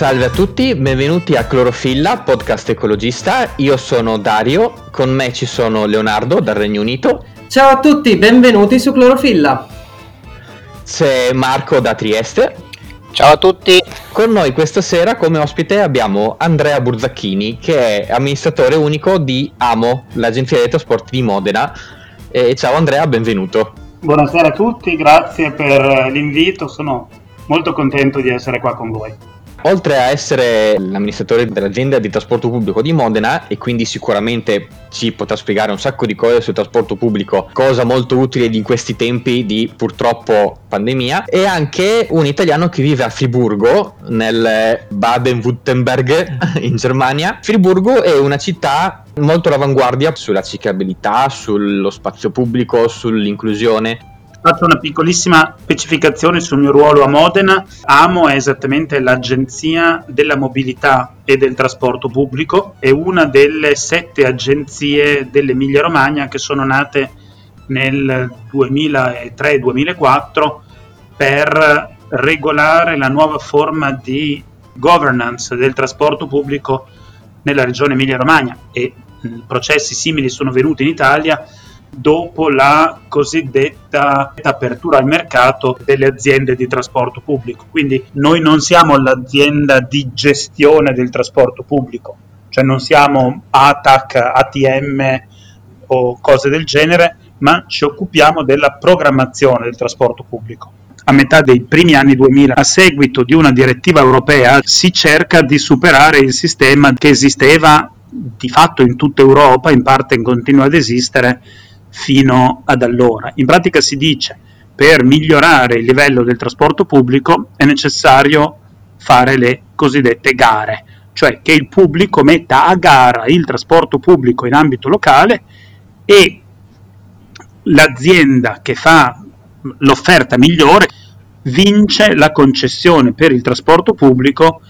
Salve a tutti, benvenuti a Clorofilla, podcast ecologista. Io sono Dario, con me ci sono Leonardo dal Regno Unito. Ciao a tutti, benvenuti su Clorofilla. C'è Marco da Trieste. Ciao a tutti. Con noi questa sera come ospite abbiamo Andrea Burzacchini, che è amministratore unico di AMO, l'agenzia dei trasporti di Modena. E ciao Andrea, benvenuto. Buonasera a tutti, grazie per l'invito, sono molto contento di essere qua con voi. Oltre a essere l'amministratore dell'azienda di trasporto pubblico di Modena e quindi sicuramente ci potrà spiegare un sacco di cose sul trasporto pubblico, cosa molto utile in questi tempi di purtroppo pandemia, è anche un italiano che vive a Friburgo, nel Baden-Württemberg in Germania. Friburgo è una città molto all'avanguardia sulla ciclabilità, sullo spazio pubblico, sull'inclusione Faccio una piccolissima specificazione sul mio ruolo a Modena. AMO è esattamente l'agenzia della mobilità e del trasporto pubblico, è una delle sette agenzie dell'Emilia Romagna che sono nate nel 2003-2004 per regolare la nuova forma di governance del trasporto pubblico nella regione Emilia Romagna e processi simili sono venuti in Italia dopo la cosiddetta apertura al mercato delle aziende di trasporto pubblico. Quindi noi non siamo l'azienda di gestione del trasporto pubblico, cioè non siamo ATAC, ATM o cose del genere, ma ci occupiamo della programmazione del trasporto pubblico. A metà dei primi anni 2000, a seguito di una direttiva europea, si cerca di superare il sistema che esisteva di fatto in tutta Europa, in parte continua ad esistere, fino ad allora. In pratica si dice per migliorare il livello del trasporto pubblico è necessario fare le cosiddette gare, cioè che il pubblico metta a gara il trasporto pubblico in ambito locale e l'azienda che fa l'offerta migliore vince la concessione per il trasporto pubblico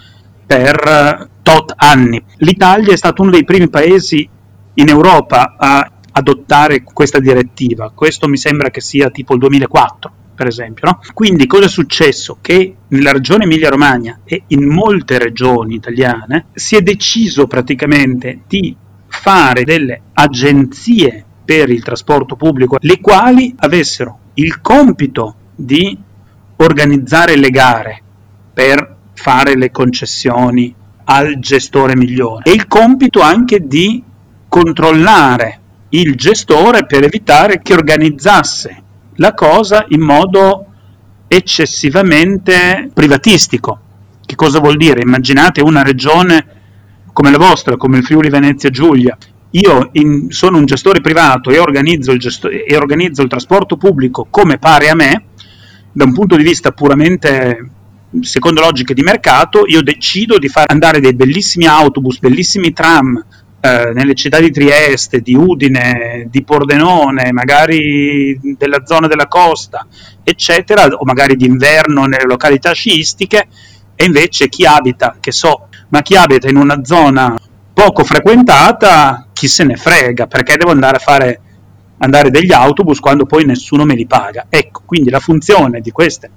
per tot anni. L'Italia è stato uno dei primi paesi in Europa a adottare questa direttiva. Questo mi sembra che sia tipo il 2004 per esempio. No? Quindi cosa è successo? Che nella regione Emilia-Romagna e in molte regioni italiane si è deciso praticamente di fare delle agenzie per il trasporto pubblico, le quali avessero il compito di organizzare le gare per fare le concessioni al gestore migliore e il compito anche di controllare il gestore per evitare che organizzasse la cosa in modo eccessivamente privatistico. Che cosa vuol dire? Immaginate una regione come la vostra, come il Friuli Venezia Giulia. Io in, sono un gestore privato e organizzo, gesto- e organizzo il trasporto pubblico come pare a me, da un punto di vista puramente secondo logiche di mercato, io decido di far andare dei bellissimi autobus, bellissimi tram, eh, nelle città di Trieste, di Udine, di Pordenone, magari della zona della costa, eccetera, o magari d'inverno nelle località sciistiche, e invece chi abita, che so, ma chi abita in una zona poco frequentata, chi se ne frega, perché devo andare a fare andare degli autobus quando poi nessuno me li paga. Ecco, quindi la funzione di queste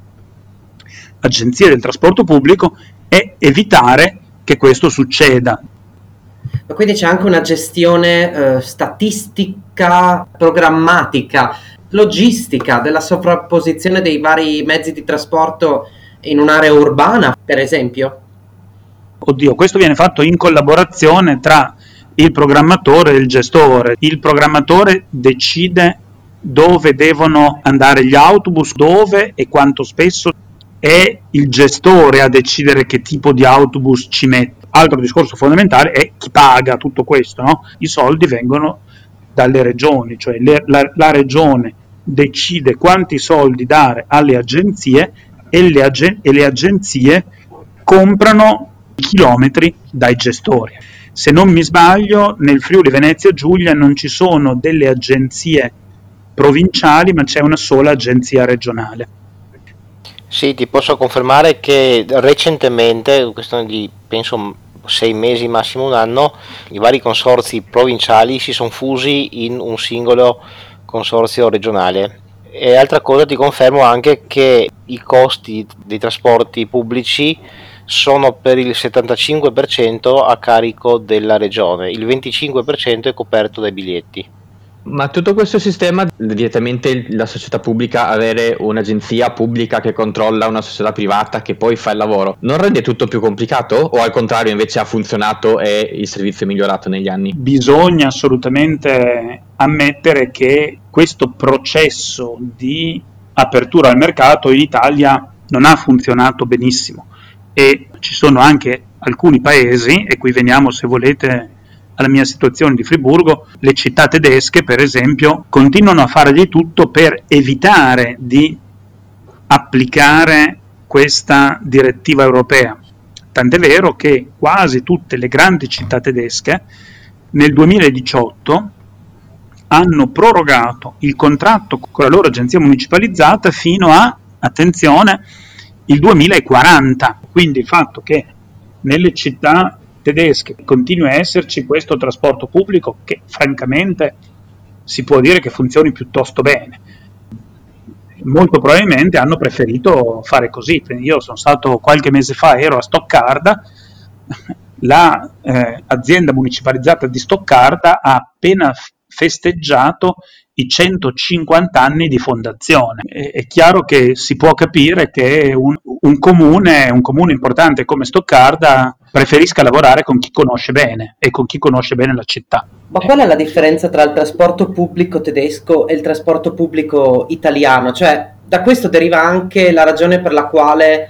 agenzie del trasporto pubblico è evitare che questo succeda quindi c'è anche una gestione eh, statistica, programmatica, logistica della sovrapposizione dei vari mezzi di trasporto in un'area urbana, per esempio? Oddio, questo viene fatto in collaborazione tra il programmatore e il gestore. Il programmatore decide dove devono andare gli autobus, dove e quanto spesso è il gestore a decidere che tipo di autobus ci mette altro discorso fondamentale è chi paga tutto questo, no? i soldi vengono dalle regioni, cioè le, la, la, regione decide quanti soldi dare alle agenzie e le, agen- e le agenzie comprano chilometri dai gestori. Se non mi sbaglio, nel Friuli Venezia Giulia non ci sono delle agenzie provinciali, ma c'è una sola agenzia regionale. Sì, ti posso confermare che recentemente, questione di penso sei mesi, massimo un anno, i vari consorzi provinciali si sono fusi in un singolo consorzio regionale. E altra cosa ti confermo anche che i costi dei trasporti pubblici sono per il 75% a carico della regione, il 25% è coperto dai biglietti. Ma tutto questo sistema, direttamente la società pubblica avere un'agenzia pubblica che controlla una società privata che poi fa il lavoro, non rende tutto più complicato o al contrario invece ha funzionato e il servizio è migliorato negli anni? Bisogna assolutamente ammettere che questo processo di apertura al mercato in Italia non ha funzionato benissimo e ci sono anche alcuni paesi, e qui veniamo se volete alla mia situazione di Friburgo, le città tedesche per esempio continuano a fare di tutto per evitare di applicare questa direttiva europea. Tant'è vero che quasi tutte le grandi città tedesche nel 2018 hanno prorogato il contratto con la loro agenzia municipalizzata fino a, attenzione, il 2040. Quindi il fatto che nelle città tedesche continui a esserci questo trasporto pubblico che francamente si può dire che funzioni piuttosto bene. Molto probabilmente hanno preferito fare così. Io sono stato qualche mese fa, ero a Stoccarda, l'azienda eh, municipalizzata di Stoccarda ha appena festeggiato i 150 anni di fondazione. È, è chiaro che si può capire che un, un, comune, un comune importante come Stoccarda preferisca lavorare con chi conosce bene e con chi conosce bene la città. Ma qual è la differenza tra il trasporto pubblico tedesco e il trasporto pubblico italiano? Cioè, da questo deriva anche la ragione per la quale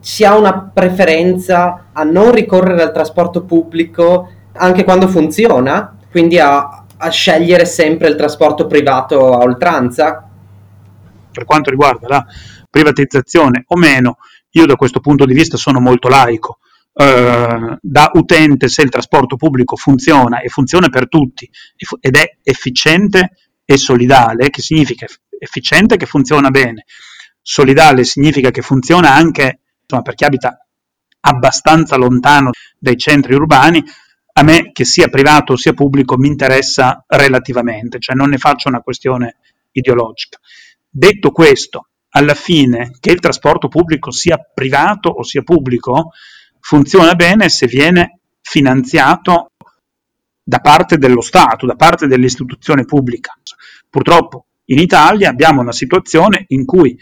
si ha una preferenza a non ricorrere al trasporto pubblico anche quando funziona, quindi a, a scegliere sempre il trasporto privato a oltranza? Per quanto riguarda la privatizzazione o meno, io da questo punto di vista sono molto laico. Uh, da utente se il trasporto pubblico funziona e funziona per tutti ed è efficiente e solidale, che significa efficiente che funziona bene, solidale significa che funziona anche insomma, per chi abita abbastanza lontano dai centri urbani, a me che sia privato sia pubblico mi interessa relativamente, cioè non ne faccio una questione ideologica. Detto questo, alla fine che il trasporto pubblico sia privato o sia pubblico funziona bene se viene finanziato da parte dello Stato, da parte dell'istituzione pubblica. Purtroppo in Italia abbiamo una situazione in cui,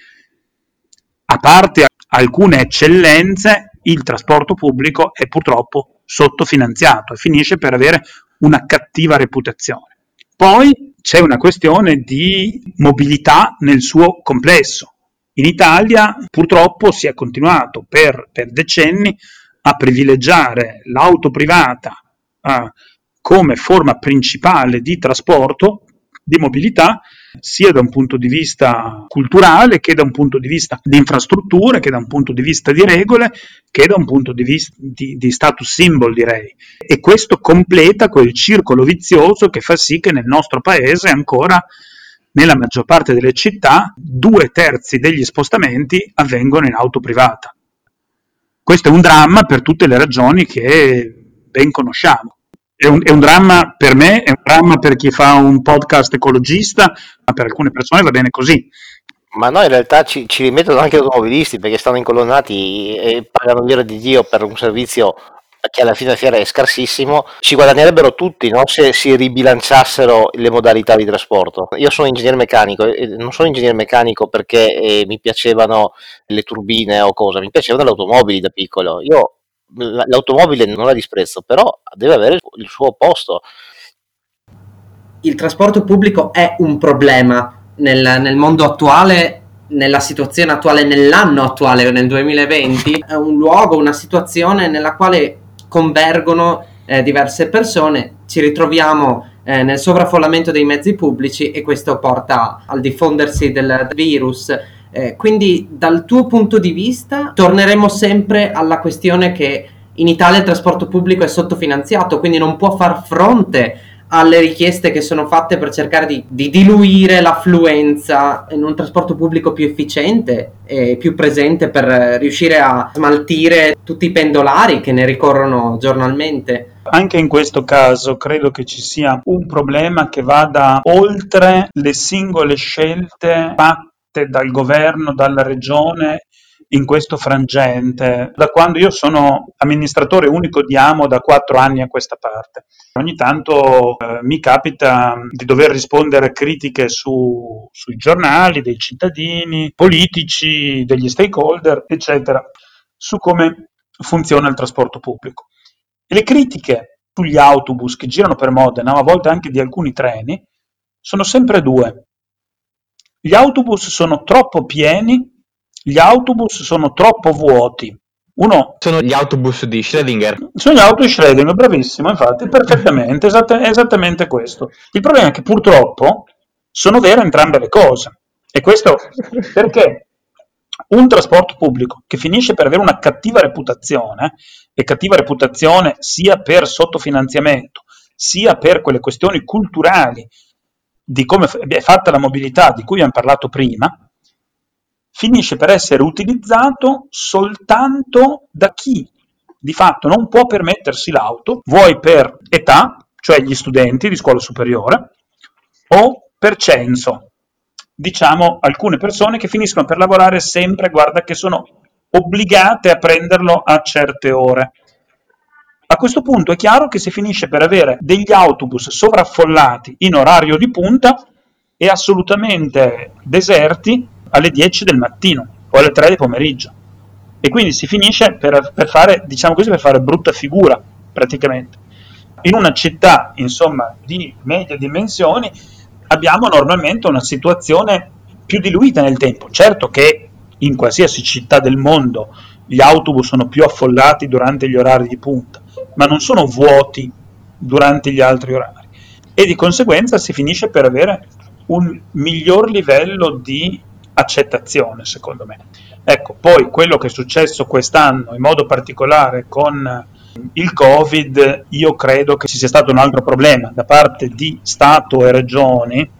a parte alcune eccellenze, il trasporto pubblico è purtroppo sottofinanziato e finisce per avere una cattiva reputazione. Poi c'è una questione di mobilità nel suo complesso. In Italia purtroppo si è continuato per, per decenni a privilegiare l'auto privata eh, come forma principale di trasporto, di mobilità, sia da un punto di vista culturale che da un punto di vista di infrastrutture, che da un punto di vista di regole, che da un punto di vista di, di status symbol, direi. E questo completa quel circolo vizioso che fa sì che nel nostro paese ancora nella maggior parte delle città due terzi degli spostamenti avvengono in auto privata. Questo è un dramma per tutte le ragioni che ben conosciamo è un, è un, dramma per me, è un dramma per chi fa un podcast ecologista, ma per alcune persone va bene così. Ma no, in realtà ci, ci rimettono anche gli automobilisti perché stanno incolonnati e pagano l'ira di Dio per un servizio che alla fine fiera è scarsissimo, ci guadagnerebbero tutti no? se si ribilanciassero le modalità di trasporto. Io sono ingegnere meccanico e non sono ingegnere meccanico perché eh, mi piacevano le turbine o cosa, mi piacevano le automobili da piccolo. Io l'automobile non la disprezzo, però deve avere il suo posto. Il trasporto pubblico è un problema nel, nel mondo attuale, nella situazione attuale, nell'anno attuale, nel 2020, è un luogo, una situazione nella quale convergono eh, diverse persone, ci ritroviamo eh, nel sovraffollamento dei mezzi pubblici e questo porta al diffondersi del virus eh, quindi dal tuo punto di vista torneremo sempre alla questione che in Italia il trasporto pubblico è sottofinanziato, quindi non può far fronte alle richieste che sono fatte per cercare di, di, diluire l'affluenza in un trasporto pubblico più efficiente e più presente per riuscire a smaltire tutti i pendolari che ne ricorrono giornalmente. Anche in questo caso credo che ci sia un problema che vada oltre le singole scelte fatte dal governo, dalla regione in questo frangente da quando io sono amministratore unico di Amo da quattro anni a questa parte. Ogni tanto eh, mi capita di dover rispondere a critiche su, sui giornali, dei cittadini, politici, degli stakeholder, eccetera, su come funziona il trasporto pubblico. E le critiche sugli autobus che girano per Modena, a volte anche di alcuni treni, sono sempre due. Gli autobus sono troppo pieni, gli autobus sono troppo vuoti. Uno, sono gli autobus di Schrödinger. Sono gli autobus di Schrödinger, bravissimo, infatti, perfettamente, esatt- è esattamente questo. Il problema è che purtroppo sono vere entrambe le cose. E questo perché un trasporto pubblico che finisce per avere una cattiva reputazione, e cattiva reputazione sia per sottofinanziamento, sia per quelle questioni culturali di come è fatta la mobilità di cui abbiamo parlato prima, finisce per essere utilizzato soltanto da chi di fatto non può permettersi l'auto, vuoi per età, cioè gli studenti di scuola superiore, o per censo, diciamo alcune persone che finiscono per lavorare sempre, guarda che sono obbligate a prenderlo a certe ore. A questo punto è chiaro che si finisce per avere degli autobus sovraffollati in orario di punta e assolutamente deserti alle 10 del mattino o alle 3 del pomeriggio. E quindi si finisce per, per fare, diciamo così, per fare brutta figura praticamente. In una città, insomma, di medie dimensioni, abbiamo normalmente una situazione più diluita nel tempo. Certo che in qualsiasi città del mondo gli autobus sono più affollati durante gli orari di punta, ma non sono vuoti durante gli altri orari e di conseguenza si finisce per avere un miglior livello di accettazione, secondo me. Ecco, poi quello che è successo quest'anno, in modo particolare con il Covid, io credo che ci sia stato un altro problema da parte di Stato e Regioni.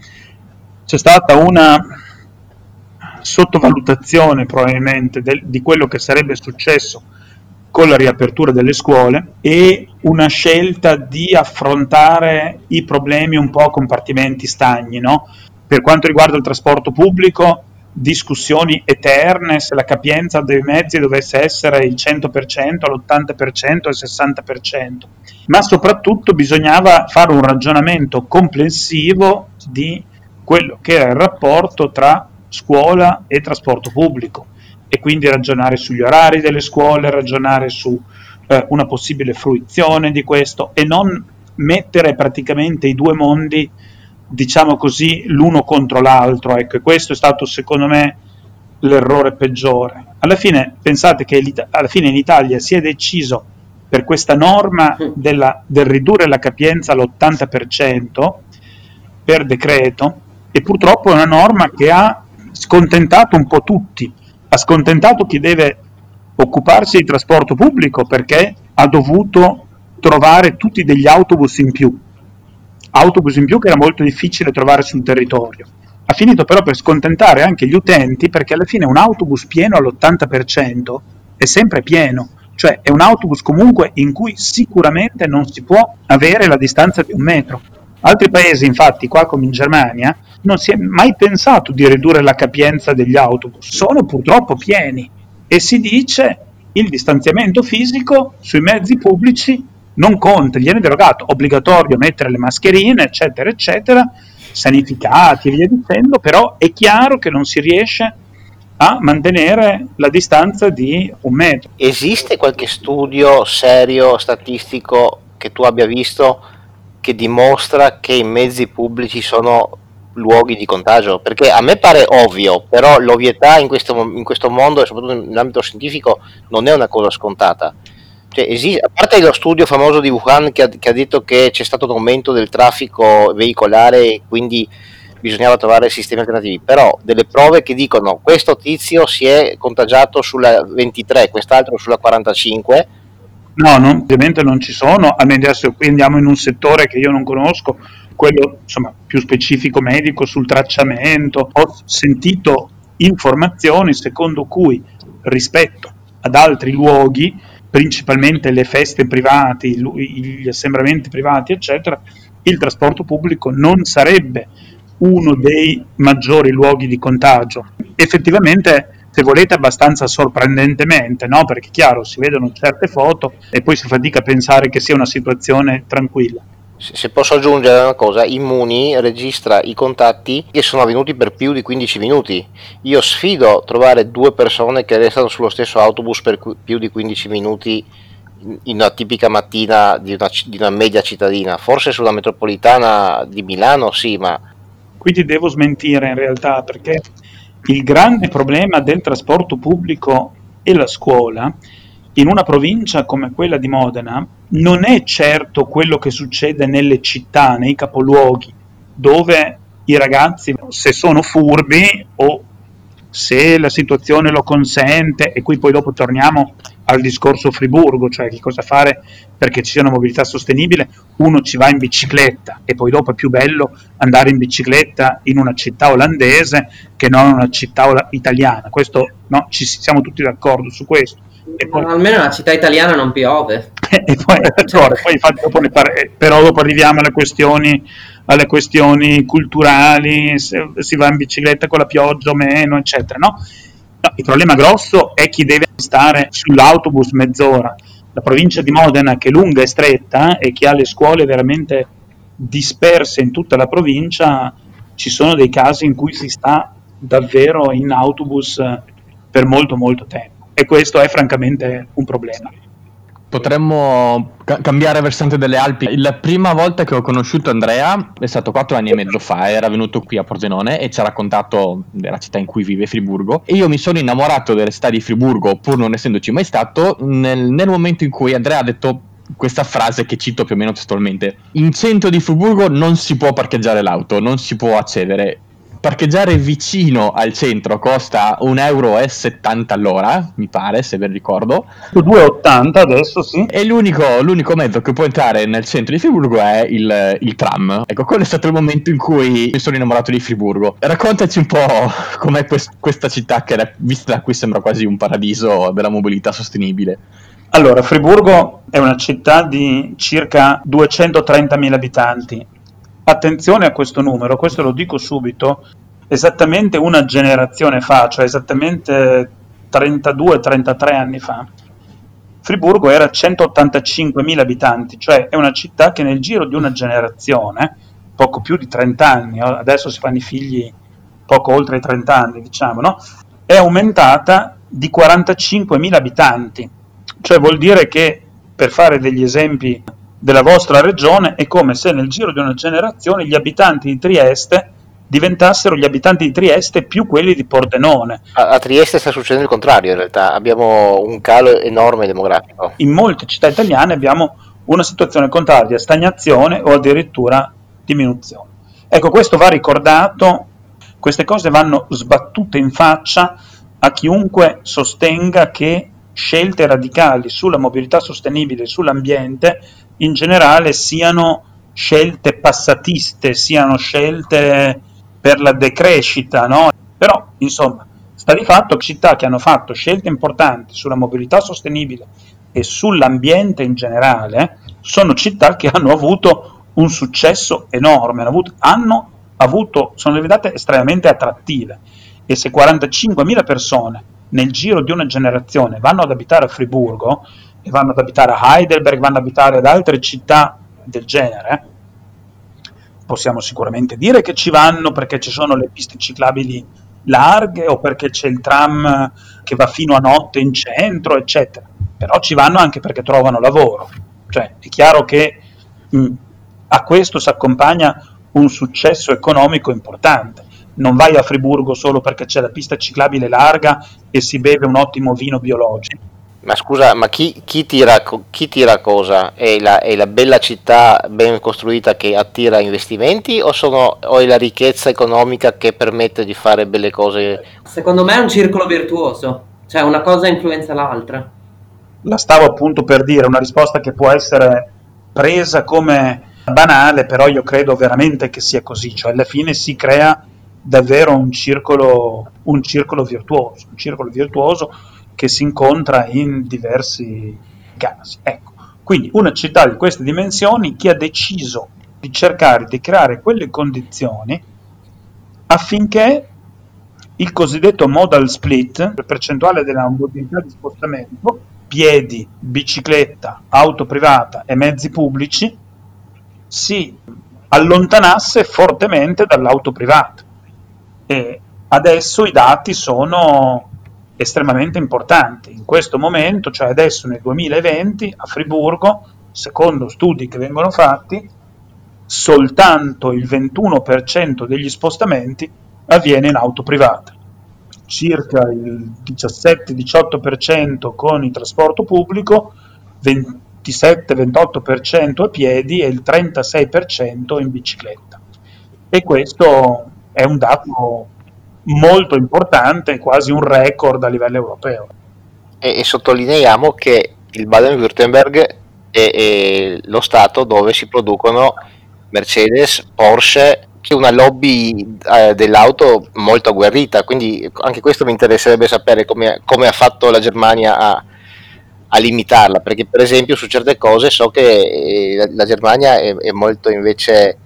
C'è stata una sottovalutazione probabilmente del, di quello che sarebbe successo con la riapertura delle scuole e una scelta di affrontare i problemi un po' a compartimenti stagni. No? Per quanto riguarda il trasporto pubblico, discussioni eterne se la capienza dei mezzi dovesse essere il 100%, l'80%, il 60%, ma soprattutto bisognava fare un ragionamento complessivo di quello che era il rapporto tra scuola e trasporto pubblico e quindi ragionare sugli orari delle scuole, ragionare su eh, una possibile fruizione di questo e non mettere praticamente i due mondi, diciamo così, l'uno contro l'altro. Ecco, questo è stato secondo me l'errore peggiore. Alla fine, pensate che alla fine in Italia si è deciso per questa norma della, del ridurre la capienza all'80% per decreto e purtroppo è una norma che ha scontentato un po' tutti scontentato chi deve occuparsi di trasporto pubblico perché ha dovuto trovare tutti degli autobus in più, autobus in più che era molto difficile trovare sul territorio. Ha finito però per scontentare anche gli utenti perché alla fine un autobus pieno all'80% è sempre pieno, cioè è un autobus comunque in cui sicuramente non si può avere la distanza di un metro. Altri paesi, infatti, qua come in Germania, non si è mai pensato di ridurre la capienza degli autobus, sono purtroppo pieni e si dice il distanziamento fisico sui mezzi pubblici non conta, viene derogato, obbligatorio mettere le mascherine, eccetera, eccetera, sanificati e via dicendo, però è chiaro che non si riesce a mantenere la distanza di un metro. Esiste qualche studio serio, statistico, che tu abbia visto che dimostra che i mezzi pubblici sono luoghi di contagio? Perché a me pare ovvio, però l'ovvietà in questo, in questo mondo, e soprattutto nell'ambito scientifico, non è una cosa scontata. Cioè, esiste, a parte lo studio famoso di Wuhan che ha, che ha, detto che c'è stato un aumento del traffico veicolare e quindi bisognava trovare sistemi alternativi, però delle prove che dicono questo tizio si è contagiato sulla 23, quest'altro sulla 45. No, non, ovviamente non ci sono, adesso qui andiamo in un settore che io non conosco, quello insomma, più specifico medico sul tracciamento, ho sentito informazioni secondo cui rispetto ad altri luoghi, principalmente le feste private, gli assembramenti privati, eccetera, il trasporto pubblico non sarebbe uno dei maggiori luoghi di contagio. Effettivamente se volete abbastanza sorprendentemente, no? perché chiaro si vedono certe foto e poi si fatica a pensare che sia una situazione tranquilla. Se posso aggiungere una cosa, Immuni registra i contatti che sono avvenuti per più di 15 minuti. Io sfido trovare due persone che restano sullo stesso autobus per più di 15 minuti in una tipica mattina di una, di una media cittadina. Forse sulla metropolitana di Milano sì, ma... Qui ti devo smentire in realtà perché il grande problema del trasporto pubblico e la scuola in una provincia come quella di Modena non è certo quello che succede nelle città, nei capoluoghi, dove i ragazzi, se sono furbi o se la situazione lo consente, e qui poi dopo torniamo al discorso Friburgo, cioè che cosa fare perché ci sia una mobilità sostenibile, uno ci va in bicicletta e poi dopo è più bello andare in bicicletta in una città olandese che non in una città italiana, questo no, ci siamo tutti d'accordo su questo. Poi... Almeno nella città italiana non piove. e poi, cioè... poi infatti dopo pare... però dopo arriviamo alle questioni, alle questioni culturali, se si va in bicicletta con la pioggia o meno, eccetera, no? No, il problema grosso è chi deve stare sull'autobus mezz'ora. La provincia di Modena, che è lunga e stretta e che ha le scuole veramente disperse in tutta la provincia, ci sono dei casi in cui si sta davvero in autobus per molto molto tempo e questo è francamente un problema. Potremmo ca- cambiare versante delle Alpi. La prima volta che ho conosciuto Andrea è stato quattro anni e mezzo fa, era venuto qui a Pordenone e ci ha raccontato della città in cui vive Friburgo e io mi sono innamorato delle città di Friburgo pur non essendoci mai stato nel, nel momento in cui Andrea ha detto questa frase che cito più o meno testualmente. In centro di Friburgo non si può parcheggiare l'auto, non si può accedere parcheggiare vicino al centro costa 1,70 euro all'ora, mi pare, se ben ricordo. 2,80 adesso, sì. E l'unico, l'unico, mezzo che può entrare nel centro di Friburgo è il, il, tram. Ecco, quello è stato il momento in cui mi sono innamorato di Friburgo. Raccontaci un po' com'è quest- questa città che, vista da qui, sembra quasi un paradiso della mobilità sostenibile. Allora, Friburgo è una città di circa 230.000 abitanti Attenzione a questo numero, questo lo dico subito, esattamente una generazione fa, cioè esattamente 32-33 anni fa, Friburgo era 185.000 abitanti, cioè è una città che nel giro di una generazione, poco più di 30 anni, adesso si fanno i figli poco oltre i 30 anni, diciamo, no? è aumentata di 45.000 abitanti, cioè vuol dire che, per fare degli esempi della vostra regione è come se nel giro di una generazione gli abitanti di Trieste diventassero gli abitanti di Trieste più quelli di Pordenone. A, a, Trieste sta succedendo il contrario in realtà, abbiamo un calo enorme demografico. In molte città italiane abbiamo una situazione contraria, stagnazione o addirittura diminuzione. Ecco, questo va ricordato, queste cose vanno sbattute in faccia a chiunque sostenga che scelte radicali sulla mobilità sostenibile e sull'ambiente in generale siano scelte passatiste, siano scelte per la decrescita, no? Però, insomma, sta di fatto che città che hanno fatto scelte importanti sulla mobilità sostenibile e sull'ambiente in generale sono città che hanno avuto un successo enorme, hanno avuto, hanno avuto sono diventate estremamente attrattive e se 45.000 persone nel giro di una generazione vanno ad abitare a Friburgo, e vanno ad abitare a Heidelberg, vanno ad abitare ad altre città del genere, possiamo sicuramente dire che ci vanno perché ci sono le piste ciclabili larghe o perché c'è il tram che va fino a notte in centro, eccetera. Però ci vanno anche perché trovano lavoro. Cioè, è chiaro che mh, a questo si accompagna un successo economico importante. Non vai a Friburgo solo perché c'è la pista ciclabile larga e si beve un ottimo vino biologico ma scusa, ma chi, chi, tira, chi tira, cosa? È la, è la, bella città ben costruita che attira investimenti o, sono, o, è la ricchezza economica che permette di fare belle cose? Secondo me è un circolo virtuoso, cioè una cosa influenza l'altra. La stavo appunto per dire, una risposta che può essere presa come banale, però io credo veramente che sia così, cioè alla fine si crea davvero un circolo, un circolo virtuoso, un circolo virtuoso che si incontra in diversi casi. Ecco. Quindi una città di queste dimensioni che ha deciso di cercare di creare quelle condizioni affinché il cosiddetto modal split, la percentuale della mobilità di spostamento, piedi, bicicletta, auto privata e mezzi pubblici, si allontanasse fortemente dall'auto privata. E adesso i dati sono estremamente importanti. In questo momento, cioè adesso nel 2020, a Friburgo, secondo studi che vengono fatti, soltanto il 21% degli spostamenti avviene in auto privata, circa il 17-18% con il trasporto pubblico, 27-28% a piedi e il 36% in bicicletta. E questo è un dato molto importante, quasi un record a livello europeo. E, e sottolineiamo che il Baden-Württemberg è, è lo stato dove si producono Mercedes, Porsche che una lobby eh, dell'auto molto agguerrita, quindi anche questo mi interesserebbe sapere come, come ha fatto la Germania a, a, limitarla, perché per esempio su certe cose so che eh, la, la, Germania è, è, molto invece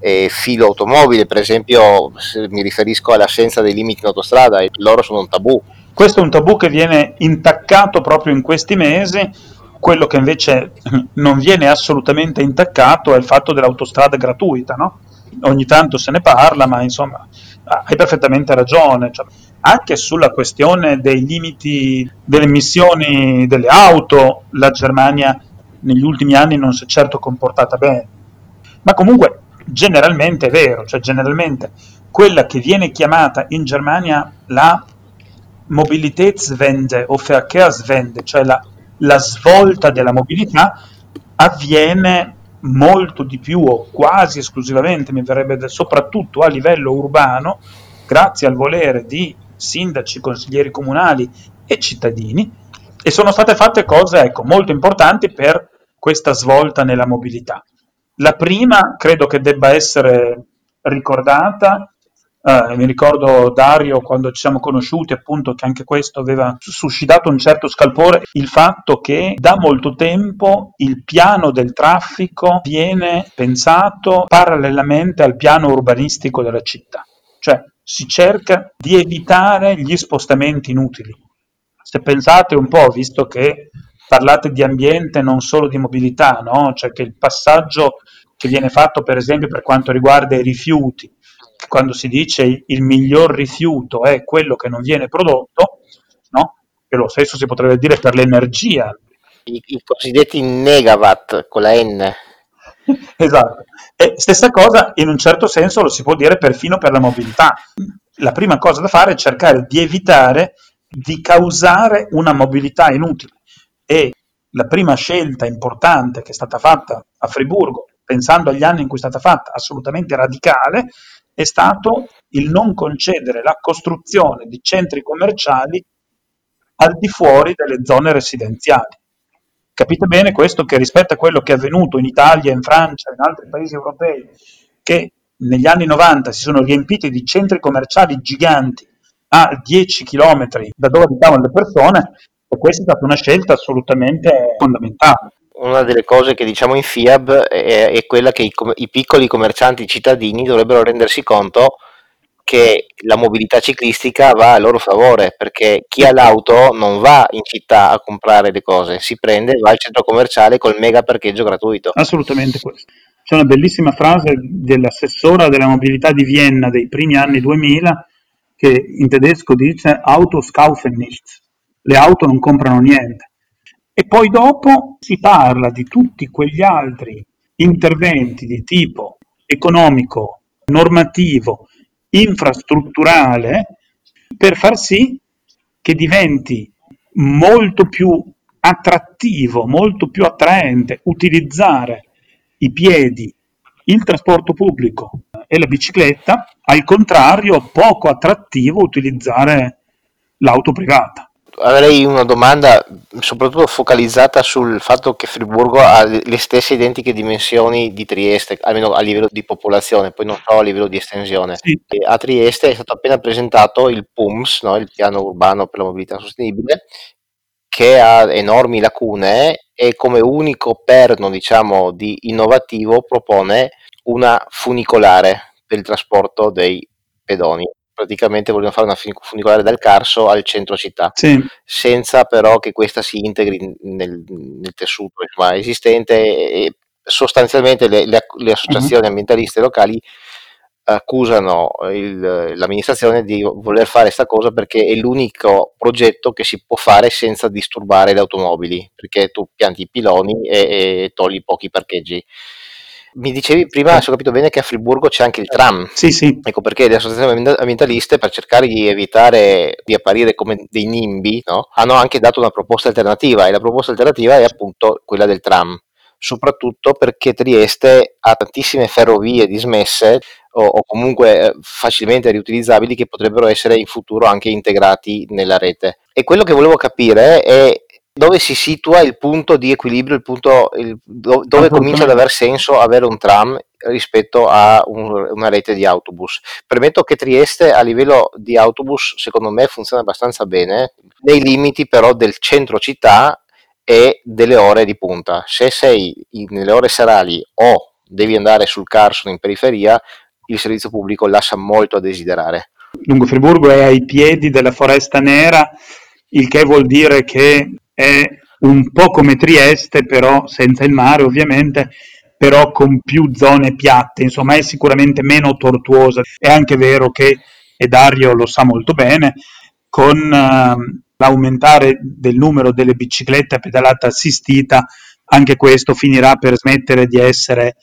eh, filo automobile, per esempio mi riferisco all'assenza dei limiti in autostrada, loro sono un tabù. Questo è un tabù che viene intaccato proprio in questi mesi, quello che invece non viene assolutamente intaccato è il fatto dell'autostrada gratuita, no? ogni tanto se ne parla, ma insomma hai perfettamente ragione. Cioè, anche sulla questione dei limiti delle emissioni delle auto, la Germania negli ultimi anni non si è certo comportata bene. Ma comunque generalmente è vero, cioè generalmente quella che viene chiamata in Germania la Mobilitätswende o Verkehrswende, cioè la, la svolta della mobilità, avviene molto di più o quasi esclusivamente, mi verrebbe da, soprattutto a livello urbano, grazie al volere di sindaci, consiglieri comunali e cittadini, e sono state fatte cose ecco, molto importanti per questa svolta nella mobilità. La prima credo che debba essere ricordata eh, mi ricordo Dario quando ci siamo conosciuti, appunto, che anche questo aveva suscitato un certo scalpore, il fatto che da molto tempo il piano del traffico viene pensato parallelamente al piano urbanistico della città, cioè si cerca di evitare gli spostamenti inutili. Se pensate un po', visto che parlate di ambiente non solo di mobilità, no? cioè che il passaggio che viene fatto per esempio per quanto riguarda i rifiuti, quando si dice il miglior rifiuto è quello che non viene prodotto, no? E lo stesso si potrebbe dire per l'energia. I, i cosiddetti negawatt con la N. esatto. E stessa cosa in un certo senso lo si può dire perfino per la mobilità. La prima cosa da fare è cercare di evitare di causare una mobilità inutile e la prima scelta importante che è stata fatta a Friburgo, pensando agli anni in cui è stata fatta, assolutamente radicale, è stato il non concedere la costruzione di centri commerciali al di fuori delle zone residenziali. Capite bene questo che rispetto a quello che è avvenuto in Italia, in Francia, in altri paesi europei, che negli anni 90 si sono riempiti di centri commerciali giganti a 10 km da dove abitavano le persone, e questa è stata una scelta assolutamente fondamentale una delle cose che diciamo in FIAB è, è quella che i, i, piccoli commercianti cittadini dovrebbero rendersi conto che la mobilità ciclistica va a loro favore perché chi ha l'auto non va in città a comprare le cose, si prende, va al centro commerciale col mega parcheggio gratuito. Assolutamente questo. C'è una bellissima frase dell'assessora della mobilità di Vienna dei primi anni 2000 che in tedesco dice Autos kaufen nichts, le auto non comprano niente. E poi dopo si parla di tutti quegli altri interventi di tipo economico, normativo, infrastrutturale per far sì che diventi molto più attrattivo, molto più attraente utilizzare i piedi, il trasporto pubblico e la bicicletta, al contrario poco attrattivo utilizzare l'auto privata avrei una domanda soprattutto focalizzata sul fatto che Friburgo ha le stesse identiche dimensioni di Trieste, almeno a livello di popolazione, poi non so a livello di estensione. Sì. A Trieste è stato appena presentato il PUMS, no? il piano urbano per la mobilità sostenibile, che ha enormi lacune e come unico perno diciamo, di innovativo propone una funicolare per il trasporto dei pedoni praticamente vogliono fare una funicolare dal Carso al centro città, sì. senza però che questa si integri nel, nel tessuto insomma, esistente e sostanzialmente le, le, le associazioni uh-huh. ambientaliste locali accusano il, l'amministrazione di voler fare questa cosa perché è l'unico progetto che si può fare senza disturbare le automobili, perché tu pianti i piloni e, e togli pochi parcheggi. Mi dicevi prima, se ho capito bene, che a Friburgo c'è anche il tram. Sì, sì. Ecco perché le associazioni ambientaliste, per cercare di evitare di apparire come dei nimbi, no? hanno anche dato una proposta alternativa e la proposta alternativa è appunto quella del tram soprattutto perché Trieste ha tantissime ferrovie dismesse o, o, comunque eh, facilmente riutilizzabili che potrebbero essere in futuro anche integrati nella rete. E quello che volevo capire è dove si situa il punto di equilibrio, il punto il, dove comincia ad aver senso avere un tram rispetto a un, una rete di autobus. Premetto che Trieste a livello di autobus secondo me funziona abbastanza bene, nei limiti però del centro città e delle ore di punta. Se sei in, nelle ore serali o devi andare sul Carson in periferia, il servizio pubblico lascia molto a desiderare. Lungo Friburgo è ai piedi della foresta nera, il che vuol dire che è un po' come Trieste, però senza il mare ovviamente, però con più zone piatte, insomma è sicuramente meno tortuosa. È anche vero che, e Dario lo sa molto bene, con uh, l'aumentare del numero delle biciclette a pedalata assistita, anche questo finirà per smettere di essere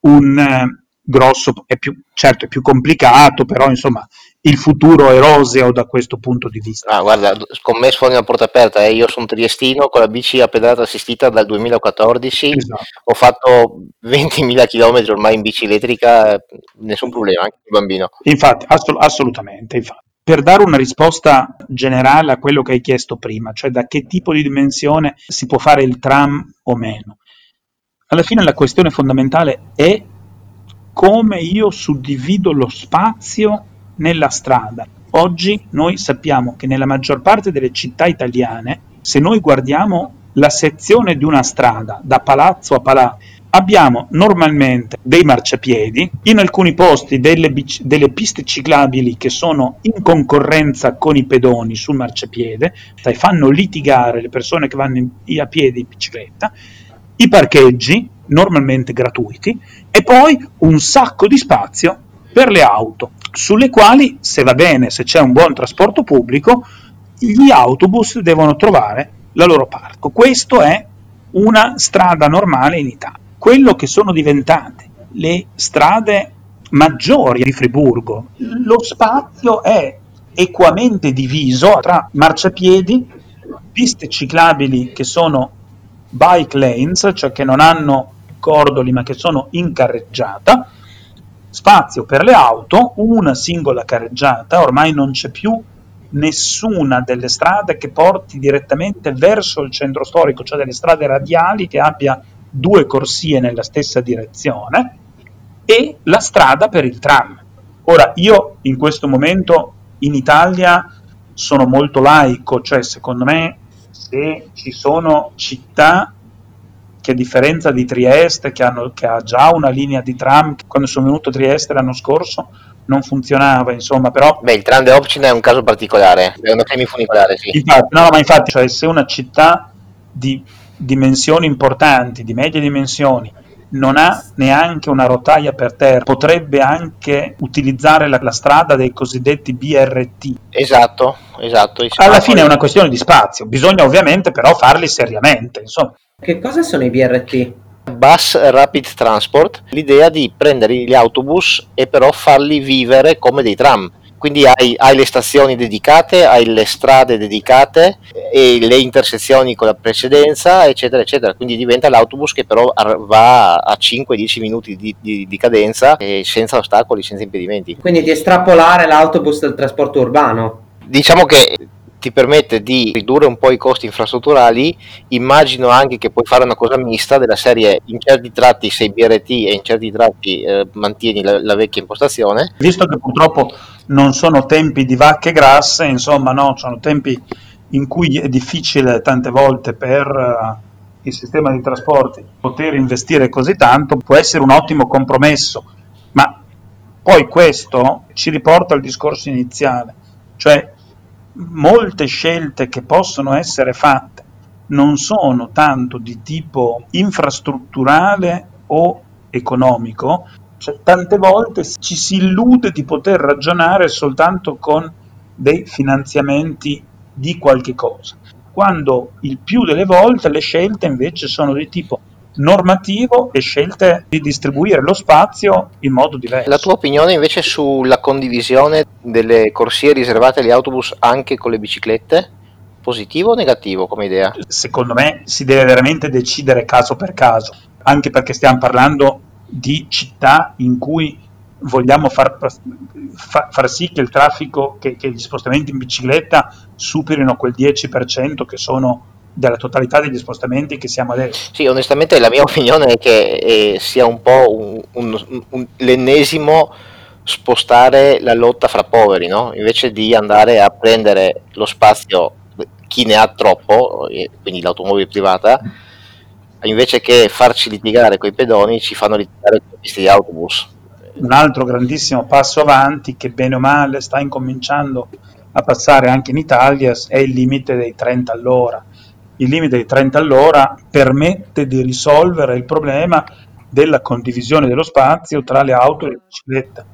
un... Grosso, è più, certo è più complicato, però insomma il futuro è roseo da questo punto di vista. Ah, guarda, scommesso fuori una porta aperta, eh. io sono triestino con la bici a pedalata assistita dal 2014, esatto. ho fatto 20.000 km ormai in bici elettrica, nessun problema, anche il bambino. Infatti, assol- assolutamente, infatti. Per dare una risposta generale a quello che hai chiesto prima, cioè da che tipo di dimensione si può fare il tram o meno, alla fine la questione fondamentale è come io suddivido lo spazio nella strada. Oggi noi sappiamo che nella maggior parte delle città italiane, se noi guardiamo la sezione di una strada da palazzo a palazzo, abbiamo normalmente dei marciapiedi, in alcuni posti delle, bici, delle, piste ciclabili che sono in concorrenza con i pedoni sul marciapiede, cioè fanno litigare le persone che vanno in, a piedi in bicicletta, i parcheggi, normalmente gratuiti, e poi un sacco di spazio per le auto, sulle quali, se va bene, se c'è un buon trasporto pubblico, gli autobus devono trovare la loro parco. Questo è una strada normale in Italia. Quello che sono diventate le strade maggiori di Friburgo, lo spazio è equamente diviso tra marciapiedi, piste ciclabili che sono bike lanes, cioè che non hanno cordoli ma che sono in carreggiata, spazio per le auto, una singola carreggiata, ormai non c'è più nessuna delle strade che porti direttamente verso il centro storico, cioè delle strade radiali che abbia due corsie nella stessa direzione, e la strada per il tram. Ora, io in questo momento in Italia sono molto laico, cioè secondo me se ci sono città che a differenza di Trieste, che, hanno, che, ha già una linea di tram, quando sono venuto a Trieste l'anno scorso non funzionava, insomma, però... Beh, il tram de Opcina è un caso particolare, è una semifunicolare, sì. Infatti, no, ma infatti, cioè, se una città di dimensioni importanti, di medie dimensioni, non ha neanche una rotaia per terra, potrebbe anche utilizzare la, la strada dei cosiddetti BRT. Esatto, esatto. Alla fine è una questione di spazio, bisogna ovviamente però farli seriamente, insomma. Che cosa sono i BRT? Bus Rapid Transport, l'idea di prendere gli autobus e però farli vivere come dei tram. Quindi hai, hai, le stazioni dedicate, hai le strade dedicate e le intersezioni con la precedenza, eccetera, eccetera. Quindi diventa l'autobus che però va a 5-10 minuti di, di, di cadenza e senza ostacoli, senza impedimenti. Quindi di estrapolare l'autobus del trasporto urbano. Diciamo che ti permette di ridurre un po' i costi infrastrutturali, immagino anche che puoi fare una cosa mista della serie in certi tratti sei BRT e in certi tratti eh, mantieni la, la, vecchia impostazione. Visto che purtroppo non sono tempi di vacche grasse, insomma no, sono tempi in cui è difficile tante volte per uh, il sistema di trasporti poter investire così tanto, può essere un ottimo compromesso, ma Poi questo ci riporta al discorso iniziale, cioè molte scelte che possono essere fatte non sono tanto di tipo infrastrutturale o economico, cioè, tante volte ci si illude di poter ragionare soltanto con dei finanziamenti di qualche cosa, quando il più delle volte le scelte invece sono di tipo normativo e scelte di distribuire lo spazio in modo diverso. La tua opinione invece sulla condivisione delle corsie riservate agli autobus anche con le biciclette? Positivo o negativo come idea? Secondo me si deve veramente decidere caso per caso, anche perché stiamo parlando di città in cui vogliamo far, far, far sì che il traffico, che, che, gli spostamenti in bicicletta superino quel 10% che sono della totalità degli spostamenti che siamo adesso. Sì, onestamente la mia opinione è che eh, sia un po' un, un, un, l'ennesimo spostare la lotta fra poveri, no? invece di andare a prendere lo spazio chi ne ha troppo, quindi l'automobile privata, invece che farci litigare con i pedoni, ci fanno litigare con questi autobus. Un altro grandissimo passo avanti che bene o male sta incominciando a passare anche in Italia è il limite dei 30 all'ora. Il limite dei 30 all'ora permette di risolvere il problema della condivisione dello spazio tra le auto e le biciclette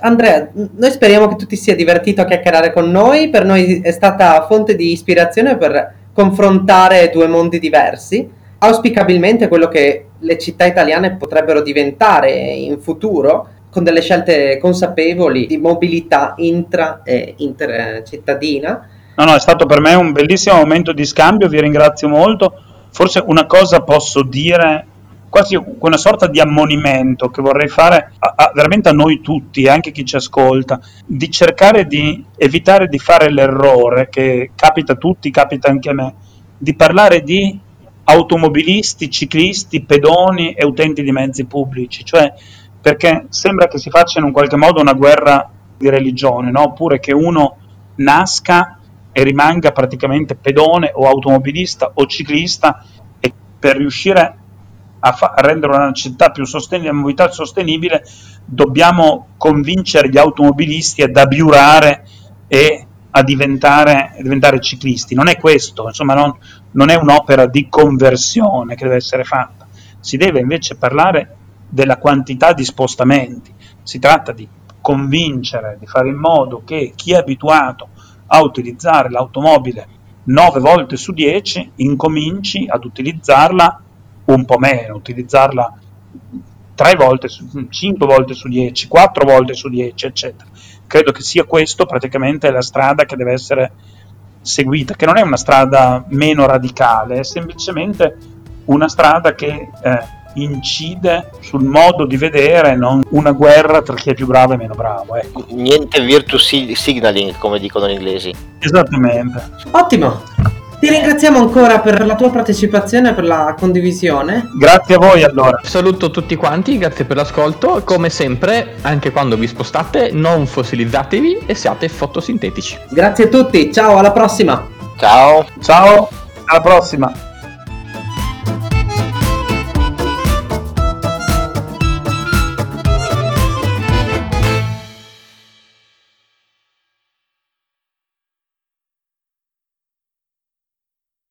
Andrea, noi speriamo che tu ti sia divertito a chiacchierare con noi, per noi è stata fonte di ispirazione per confrontare due mondi diversi, auspicabilmente quello che le città italiane potrebbero diventare in futuro con delle scelte consapevoli di mobilità intra e intercittadina. No, no, è stato per me un bellissimo momento di scambio, vi ringrazio molto. Forse una cosa posso dire quasi una sorta di ammonimento che vorrei fare a, a, veramente a noi tutti, anche chi ci ascolta, di cercare di evitare di fare l'errore che capita a tutti, capita anche a me, di parlare di automobilisti, ciclisti, pedoni e utenti di mezzi pubblici, cioè perché sembra che si faccia in un qualche modo una guerra di religione, no? oppure che uno nasca e rimanga praticamente pedone o automobilista o ciclista e per riuscire a, fa- a rendere una città più sostenibile, la mobilità sostenibile, dobbiamo convincere gli automobilisti ad abiurare e a diventare, a diventare ciclisti. Non è questo, insomma, non, non è un'opera di conversione che deve essere fatta. Si deve invece parlare della quantità di spostamenti. Si tratta di convincere, di fare in modo che chi è abituato a utilizzare l'automobile 9 volte su 10 incominci ad utilizzarla un po' meno, utilizzarla 3 volte, 5 volte su 10, 4 volte su 10, eccetera. Credo che sia questo praticamente la strada che deve essere seguita, che non è una strada meno radicale, è semplicemente una strada che eh, incide sul modo di vedere, non una guerra tra chi è più bravo e meno bravo. Ecco. Niente virtue signaling, come dicono gli inglesi. Esattamente. Ottimo. Ti ringraziamo ancora per la tua partecipazione e per la condivisione. Grazie a voi allora. Saluto tutti quanti, grazie per l'ascolto. Come sempre, anche quando vi spostate, non fossilizzatevi e siate fotosintetici. Grazie a tutti, ciao, alla prossima. Ciao. Ciao, alla prossima.